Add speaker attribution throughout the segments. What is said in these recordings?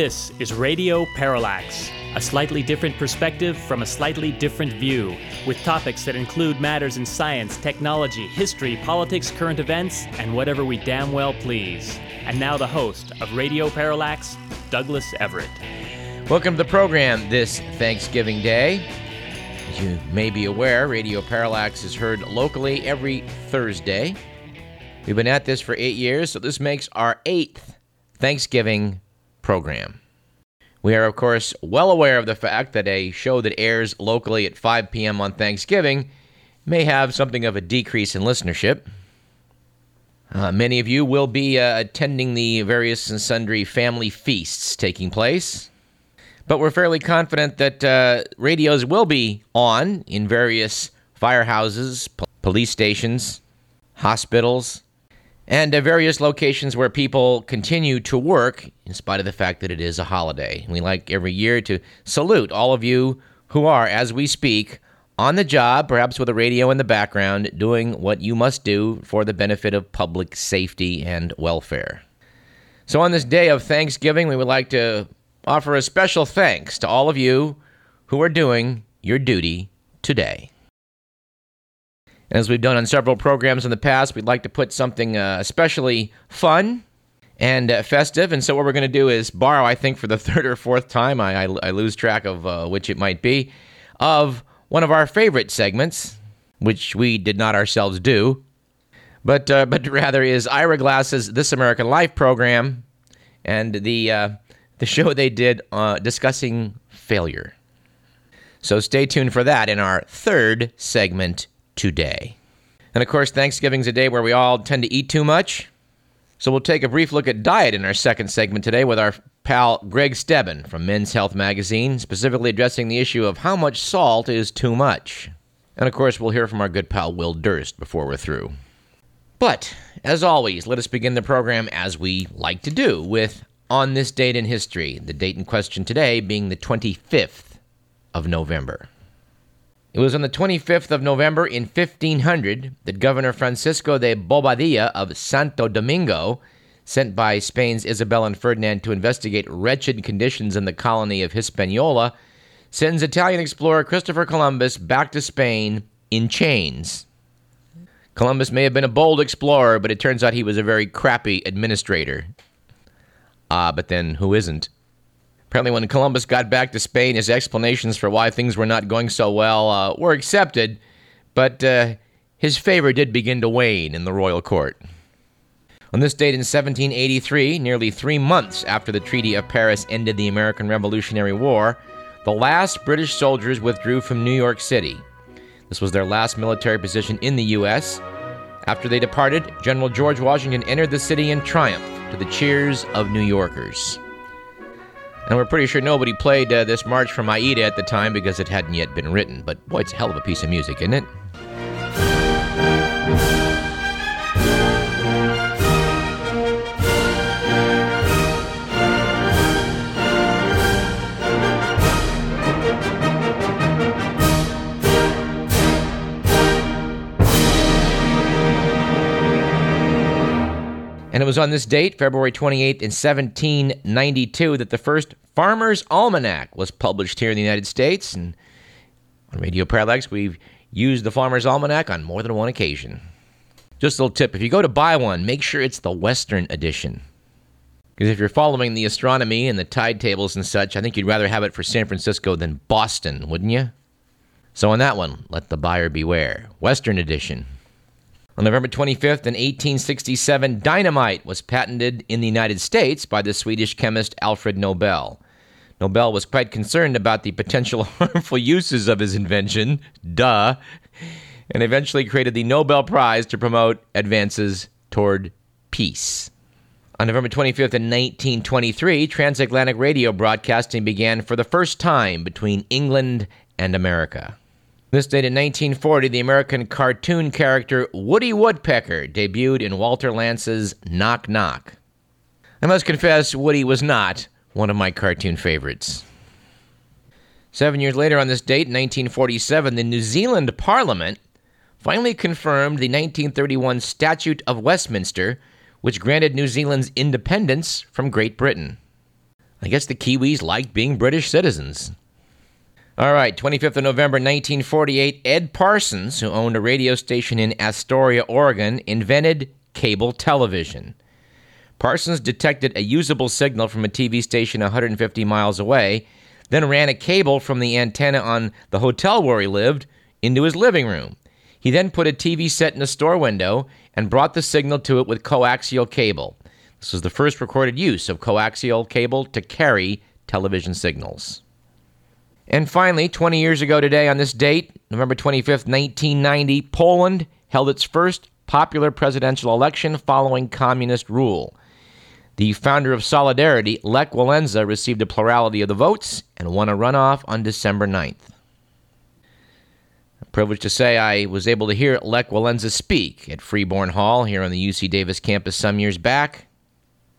Speaker 1: This is Radio Parallax, a slightly different perspective from a slightly different view, with topics that include matters in science, technology, history, politics, current events, and whatever we damn well please. And now the host of Radio Parallax, Douglas Everett.
Speaker 2: Welcome to the program this Thanksgiving Day. As you may be aware, Radio Parallax is heard locally every Thursday. We've been at this for eight years, so this makes our eighth Thanksgiving program. We are, of course, well aware of the fact that a show that airs locally at 5 p.m. on Thanksgiving may have something of a decrease in listenership. Uh, many of you will be uh, attending the various and sundry family feasts taking place. But we're fairly confident that uh, radios will be on in various firehouses, p- police stations, hospitals, and uh, various locations where people continue to work in spite of the fact that it is a holiday. We like every year to salute all of you who are, as we speak, on the job, perhaps with a radio in the background, doing what you must do for the benefit of public safety and welfare. So, on this day of Thanksgiving, we would like to offer a special thanks to all of you who are doing your duty today. As we've done on several programs in the past, we'd like to put something uh, especially fun and uh, festive. And so, what we're going to do is borrow, I think, for the third or fourth time, I, I, I lose track of uh, which it might be, of one of our favorite segments, which we did not ourselves do, but, uh, but rather is Ira Glass's This American Life program and the, uh, the show they did uh, discussing failure. So, stay tuned for that in our third segment today. And of course, Thanksgiving's a day where we all tend to eat too much. So we'll take a brief look at diet in our second segment today with our pal Greg Stebbin from Men's Health Magazine, specifically addressing the issue of how much salt is too much. And of course, we'll hear from our good pal Will Durst before we're through. But, as always, let us begin the program as we like to do with On This Date in History, the date in question today being the 25th of November. It was on the 25th of November in 1500 that Governor Francisco de Bobadilla of Santo Domingo, sent by Spain's Isabel and Ferdinand to investigate wretched conditions in the colony of Hispaniola, sends Italian explorer Christopher Columbus back to Spain in chains. Columbus may have been a bold explorer, but it turns out he was a very crappy administrator. Ah, but then who isn't? Apparently, when Columbus got back to Spain, his explanations for why things were not going so well uh, were accepted, but uh, his favor did begin to wane in the royal court. On this date in 1783, nearly three months after the Treaty of Paris ended the American Revolutionary War, the last British soldiers withdrew from New York City. This was their last military position in the U.S. After they departed, General George Washington entered the city in triumph to the cheers of New Yorkers. And we're pretty sure nobody played uh, this march from Aida at the time because it hadn't yet been written. But boy, it's a hell of a piece of music, isn't it? And it was on this date, February 28th, in 1792, that the first Farmer's Almanac was published here in the United States. And on Radio Parallax, we've used the Farmer's Almanac on more than one occasion. Just a little tip if you go to buy one, make sure it's the Western edition. Because if you're following the astronomy and the tide tables and such, I think you'd rather have it for San Francisco than Boston, wouldn't you? So on that one, let the buyer beware. Western edition. On November 25th, in 1867, dynamite was patented in the United States by the Swedish chemist Alfred Nobel. Nobel was quite concerned about the potential harmful uses of his invention, duh, and eventually created the Nobel Prize to promote advances toward peace. On November 25th, in 1923, transatlantic radio broadcasting began for the first time between England and America. This date in 1940, the American cartoon character Woody Woodpecker debuted in Walter Lantz's Knock Knock. I must confess, Woody was not one of my cartoon favorites. Seven years later, on this date, 1947, the New Zealand Parliament finally confirmed the 1931 Statute of Westminster, which granted New Zealand's independence from Great Britain. I guess the Kiwis liked being British citizens. All right, 25th of November 1948, Ed Parsons, who owned a radio station in Astoria, Oregon, invented cable television. Parsons detected a usable signal from a TV station 150 miles away, then ran a cable from the antenna on the hotel where he lived into his living room. He then put a TV set in a store window and brought the signal to it with coaxial cable. This was the first recorded use of coaxial cable to carry television signals. And finally, 20 years ago today on this date, November 25th, 1990, Poland held its first popular presidential election following communist rule. The founder of Solidarity, Lech Walesa, received a plurality of the votes and won a runoff on December 9th. A privilege to say I was able to hear Lech Walesa speak at Freeborn Hall here on the UC Davis campus some years back.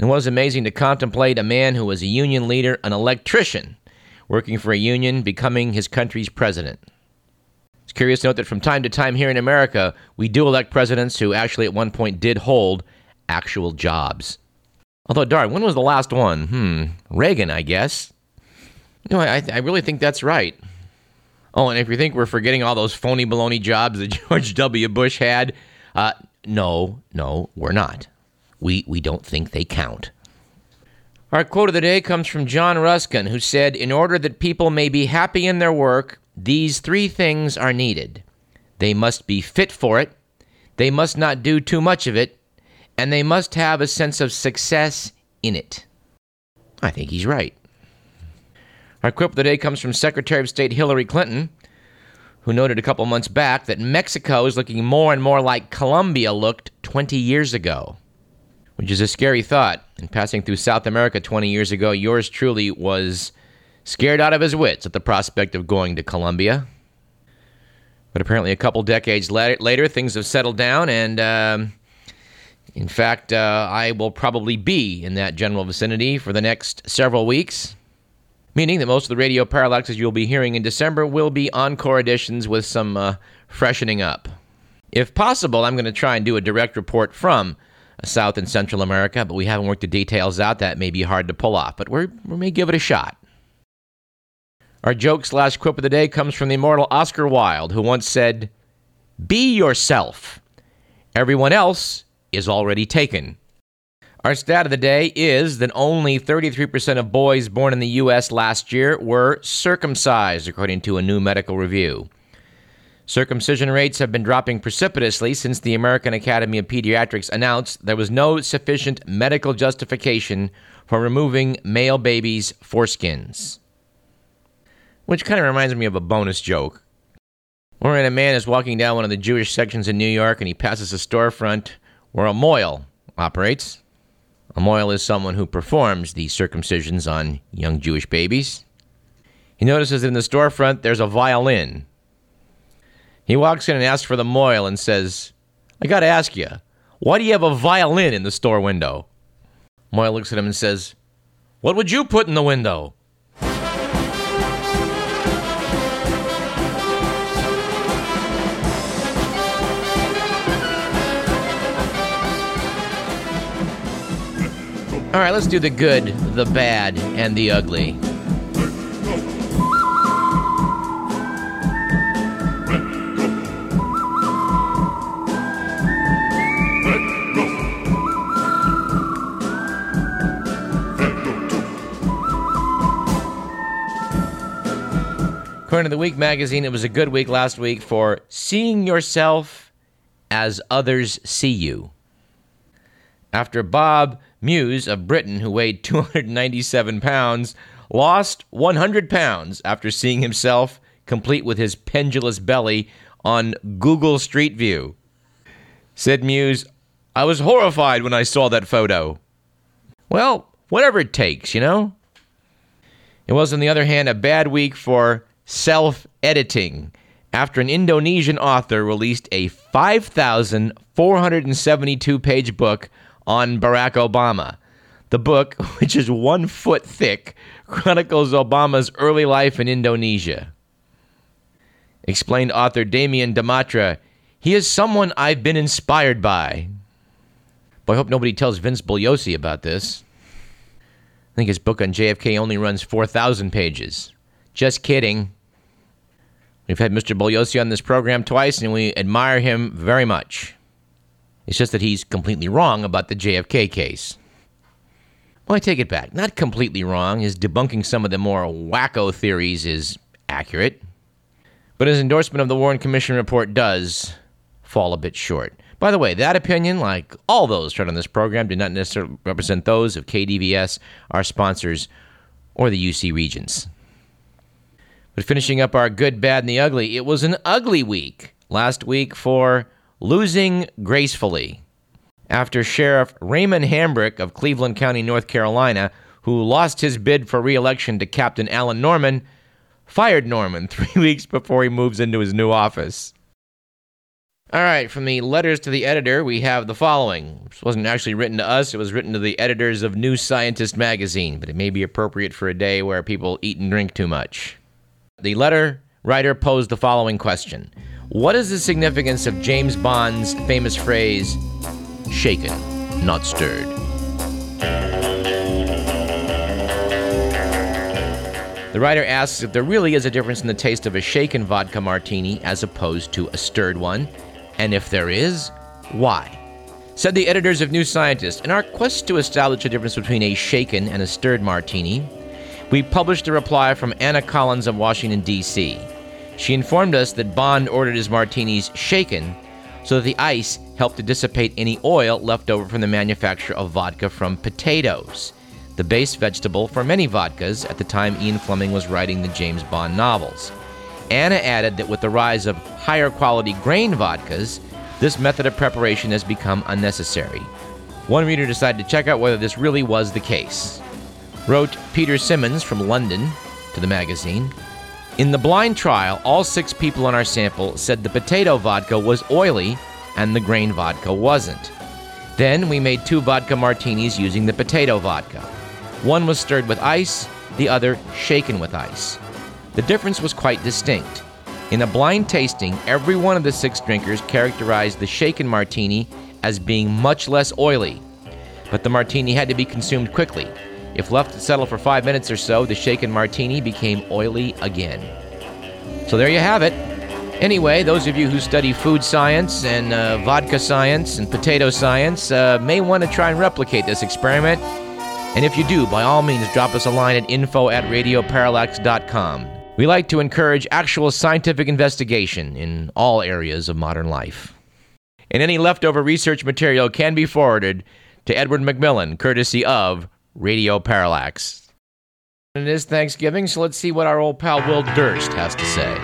Speaker 2: It was amazing to contemplate a man who was a union leader, an electrician, working for a union, becoming his country's president. It's curious to note that from time to time here in America, we do elect presidents who actually at one point did hold actual jobs. Although, darn, when was the last one? Hmm, Reagan, I guess. No, I, I really think that's right. Oh, and if you think we're forgetting all those phony baloney jobs that George W. Bush had, uh, no, no, we're not. We, we don't think they count. Our quote of the day comes from John Ruskin, who said, In order that people may be happy in their work, these three things are needed they must be fit for it, they must not do too much of it, and they must have a sense of success in it. I think he's right. Our quote of the day comes from Secretary of State Hillary Clinton, who noted a couple months back that Mexico is looking more and more like Colombia looked 20 years ago, which is a scary thought. In passing through South America 20 years ago, yours truly was scared out of his wits at the prospect of going to Colombia. But apparently, a couple decades later, things have settled down, and um, in fact, uh, I will probably be in that general vicinity for the next several weeks, meaning that most of the radio parallaxes you'll be hearing in December will be encore editions with some uh, freshening up. If possible, I'm going to try and do a direct report from South and Central America, but we haven't worked the details out. That may be hard to pull off, but we we may give it a shot. Our joke slash quip of the day comes from the immortal Oscar Wilde, who once said, Be yourself. Everyone else is already taken. Our stat of the day is that only 33% of boys born in the U.S. last year were circumcised, according to a new medical review. Circumcision rates have been dropping precipitously since the American Academy of Pediatrics announced there was no sufficient medical justification for removing male babies' foreskins which kind of reminds me of a bonus joke. Wherein a man is walking down one of the Jewish sections in New York and he passes a storefront where a mohel operates. A mohel is someone who performs the circumcisions on young Jewish babies. He notices that in the storefront there's a violin. He walks in and asks for the mohel and says, I gotta ask you, why do you have a violin in the store window? Mohel looks at him and says, What would you put in the window? All right, let's do the good, the bad, and the ugly. According to the Week magazine, it was a good week last week for seeing yourself as others see you. After Bob Muse of Britain, who weighed 297 pounds, lost 100 pounds after seeing himself, complete with his pendulous belly, on Google Street View. Said Muse, I was horrified when I saw that photo. Well, whatever it takes, you know? It was, on the other hand, a bad week for self editing after an Indonesian author released a 5,472 page book on Barack Obama. The book, which is one foot thick, chronicles Obama's early life in Indonesia. Explained author Damien Dematra, he is someone I've been inspired by. But I hope nobody tells Vince Bugliosi about this. I think his book on JFK only runs 4,000 pages. Just kidding. We've had Mr. Bugliosi on this program twice, and we admire him very much. It's just that he's completely wrong about the JFK case. Well, I take it back. Not completely wrong. His debunking some of the more wacko theories is accurate. But his endorsement of the Warren Commission report does fall a bit short. By the way, that opinion, like all those heard on this program, do not necessarily represent those of KDVS, our sponsors, or the UC Regents. But finishing up our good, bad, and the ugly, it was an ugly week last week for losing gracefully. After Sheriff Raymond Hamrick of Cleveland County, North Carolina, who lost his bid for re election to Captain Alan Norman, fired Norman three weeks before he moves into his new office. All right, from the letters to the editor, we have the following. This wasn't actually written to us, it was written to the editors of New Scientist magazine, but it may be appropriate for a day where people eat and drink too much. The letter writer posed the following question What is the significance of James Bond's famous phrase, shaken, not stirred? The writer asks if there really is a difference in the taste of a shaken vodka martini as opposed to a stirred one and if there is, why? Said the editors of New Scientist, in our quest to establish a difference between a shaken and a stirred martini, we published a reply from Anna Collins of Washington, D.C. She informed us that Bond ordered his martinis shaken so that the ice helped to dissipate any oil left over from the manufacture of vodka from potatoes, the base vegetable for many vodkas at the time Ian Fleming was writing the James Bond novels. Anna added that with the rise of higher quality grain vodkas, this method of preparation has become unnecessary. One reader decided to check out whether this really was the case. Wrote Peter Simmons from London to the magazine In the blind trial, all six people in our sample said the potato vodka was oily and the grain vodka wasn't. Then we made two vodka martinis using the potato vodka. One was stirred with ice, the other shaken with ice. The difference was quite distinct. In a blind tasting, every one of the six drinkers characterized the shaken martini as being much less oily. But the martini had to be consumed quickly. If left to settle for five minutes or so, the shaken martini became oily again. So there you have it. Anyway, those of you who study food science and uh, vodka science and potato science uh, may want to try and replicate this experiment. And if you do, by all means, drop us a line at info at radioparallax.com. We like to encourage actual scientific investigation in all areas of modern life. And any leftover research material can be forwarded to Edward McMillan, courtesy of Radio Parallax. It is Thanksgiving, so let's see what our old pal Will Durst has to say.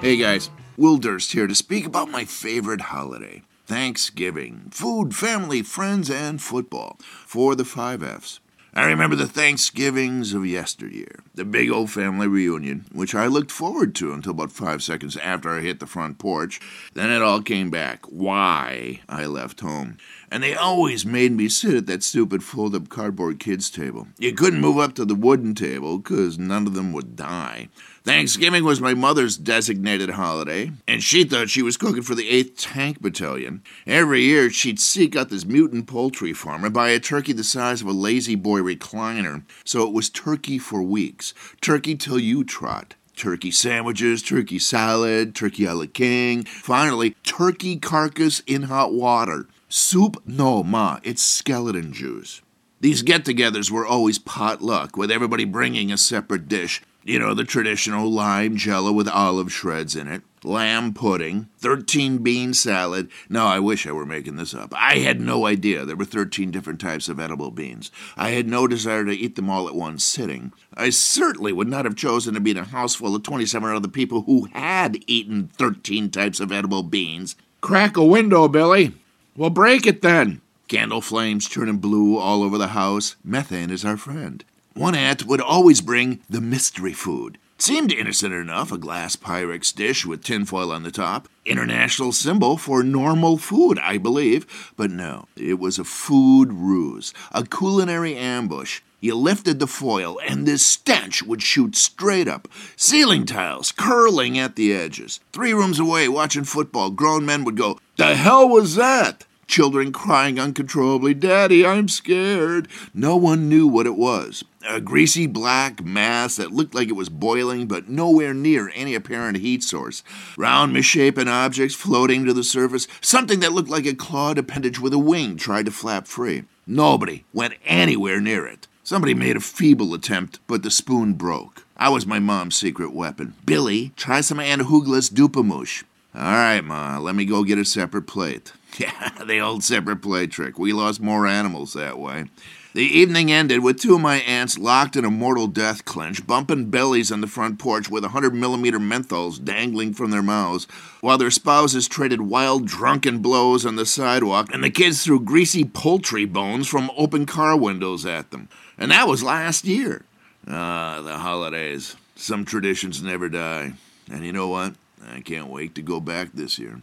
Speaker 3: Hey guys, Will Durst here to speak about my favorite holiday Thanksgiving. Food, family, friends, and football. For the five F's. I remember the Thanksgivings of yesteryear, the big old family reunion, which I looked forward to until about five seconds after I hit the front porch. Then it all came back why I left home. And they always made me sit at that stupid fold up cardboard kids' table. You couldn't move up to the wooden table because none of them would die. Thanksgiving was my mother's designated holiday, and she thought she was cooking for the 8th Tank Battalion. Every year, she'd seek out this mutant poultry farm and buy a turkey the size of a lazy boy recliner. So it was turkey for weeks. Turkey till you trot turkey sandwiches, turkey salad, turkey a la king, finally, turkey carcass in hot water. Soup? No, ma, it's skeleton juice. These get togethers were always potluck, with everybody bringing a separate dish. You know, the traditional lime jello with olive shreds in it, lamb pudding, 13 bean salad. No, I wish I were making this up. I had no idea there were 13 different types of edible beans. I had no desire to eat them all at one sitting. I certainly would not have chosen to be in a house full of 27 other people who had eaten 13 types of edible beans. Crack a window, Billy. Well, break it then. Candle flames turning blue all over the house. Methane is our friend. One aunt would always bring the mystery food Seemed innocent enough a glass Pyrex dish with tinfoil on the top. International symbol for normal food, I believe. But no, it was a food ruse, a culinary ambush. You lifted the foil, and this stench would shoot straight up. Ceiling tiles curling at the edges. Three rooms away, watching football, grown men would go, The hell was that? Children crying uncontrollably, Daddy, I'm scared. No one knew what it was. A greasy black mass that looked like it was boiling, but nowhere near any apparent heat source. Round, misshapen objects floating to the surface. Something that looked like a clawed appendage with a wing tried to flap free. Nobody went anywhere near it. Somebody made a feeble attempt, but the spoon broke. I was my mom's secret weapon. Billy, try some Aunt Hugla's dupamouche. All right, Ma, let me go get a separate plate. Yeah, the old separate plate trick. We lost more animals that way. The evening ended with two of my aunts locked in a mortal death clinch, bumping bellies on the front porch with 100 millimeter menthols dangling from their mouths, while their spouses traded wild, drunken blows on the sidewalk, and the kids threw greasy poultry bones from open car windows at them. And that was last year. Ah, the holidays. Some traditions never die. And you know what? I can't wait to go back this year.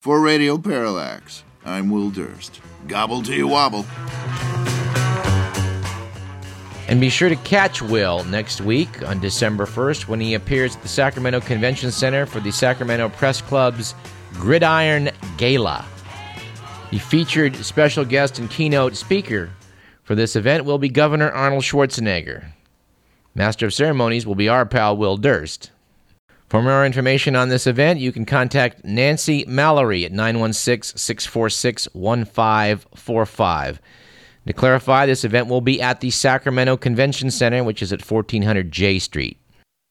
Speaker 3: For Radio Parallax, I'm Will Durst. Gobble to you wobble.
Speaker 2: And be sure to catch Will next week on December 1st when he appears at the Sacramento Convention Center for the Sacramento Press Club's Gridiron Gala. The featured special guest and keynote speaker for this event will be Governor Arnold Schwarzenegger. Master of Ceremonies will be our pal Will Durst. For more information on this event, you can contact Nancy Mallory at 916 646 1545. To clarify, this event will be at the Sacramento Convention Center, which is at 1400 J Street.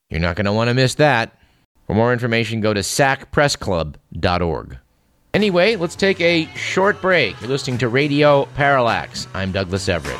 Speaker 2: You're not going to want to miss that. For more information, go to sacpressclub.org. Anyway, let's take a short break. You're listening to Radio Parallax. I'm Douglas Everett.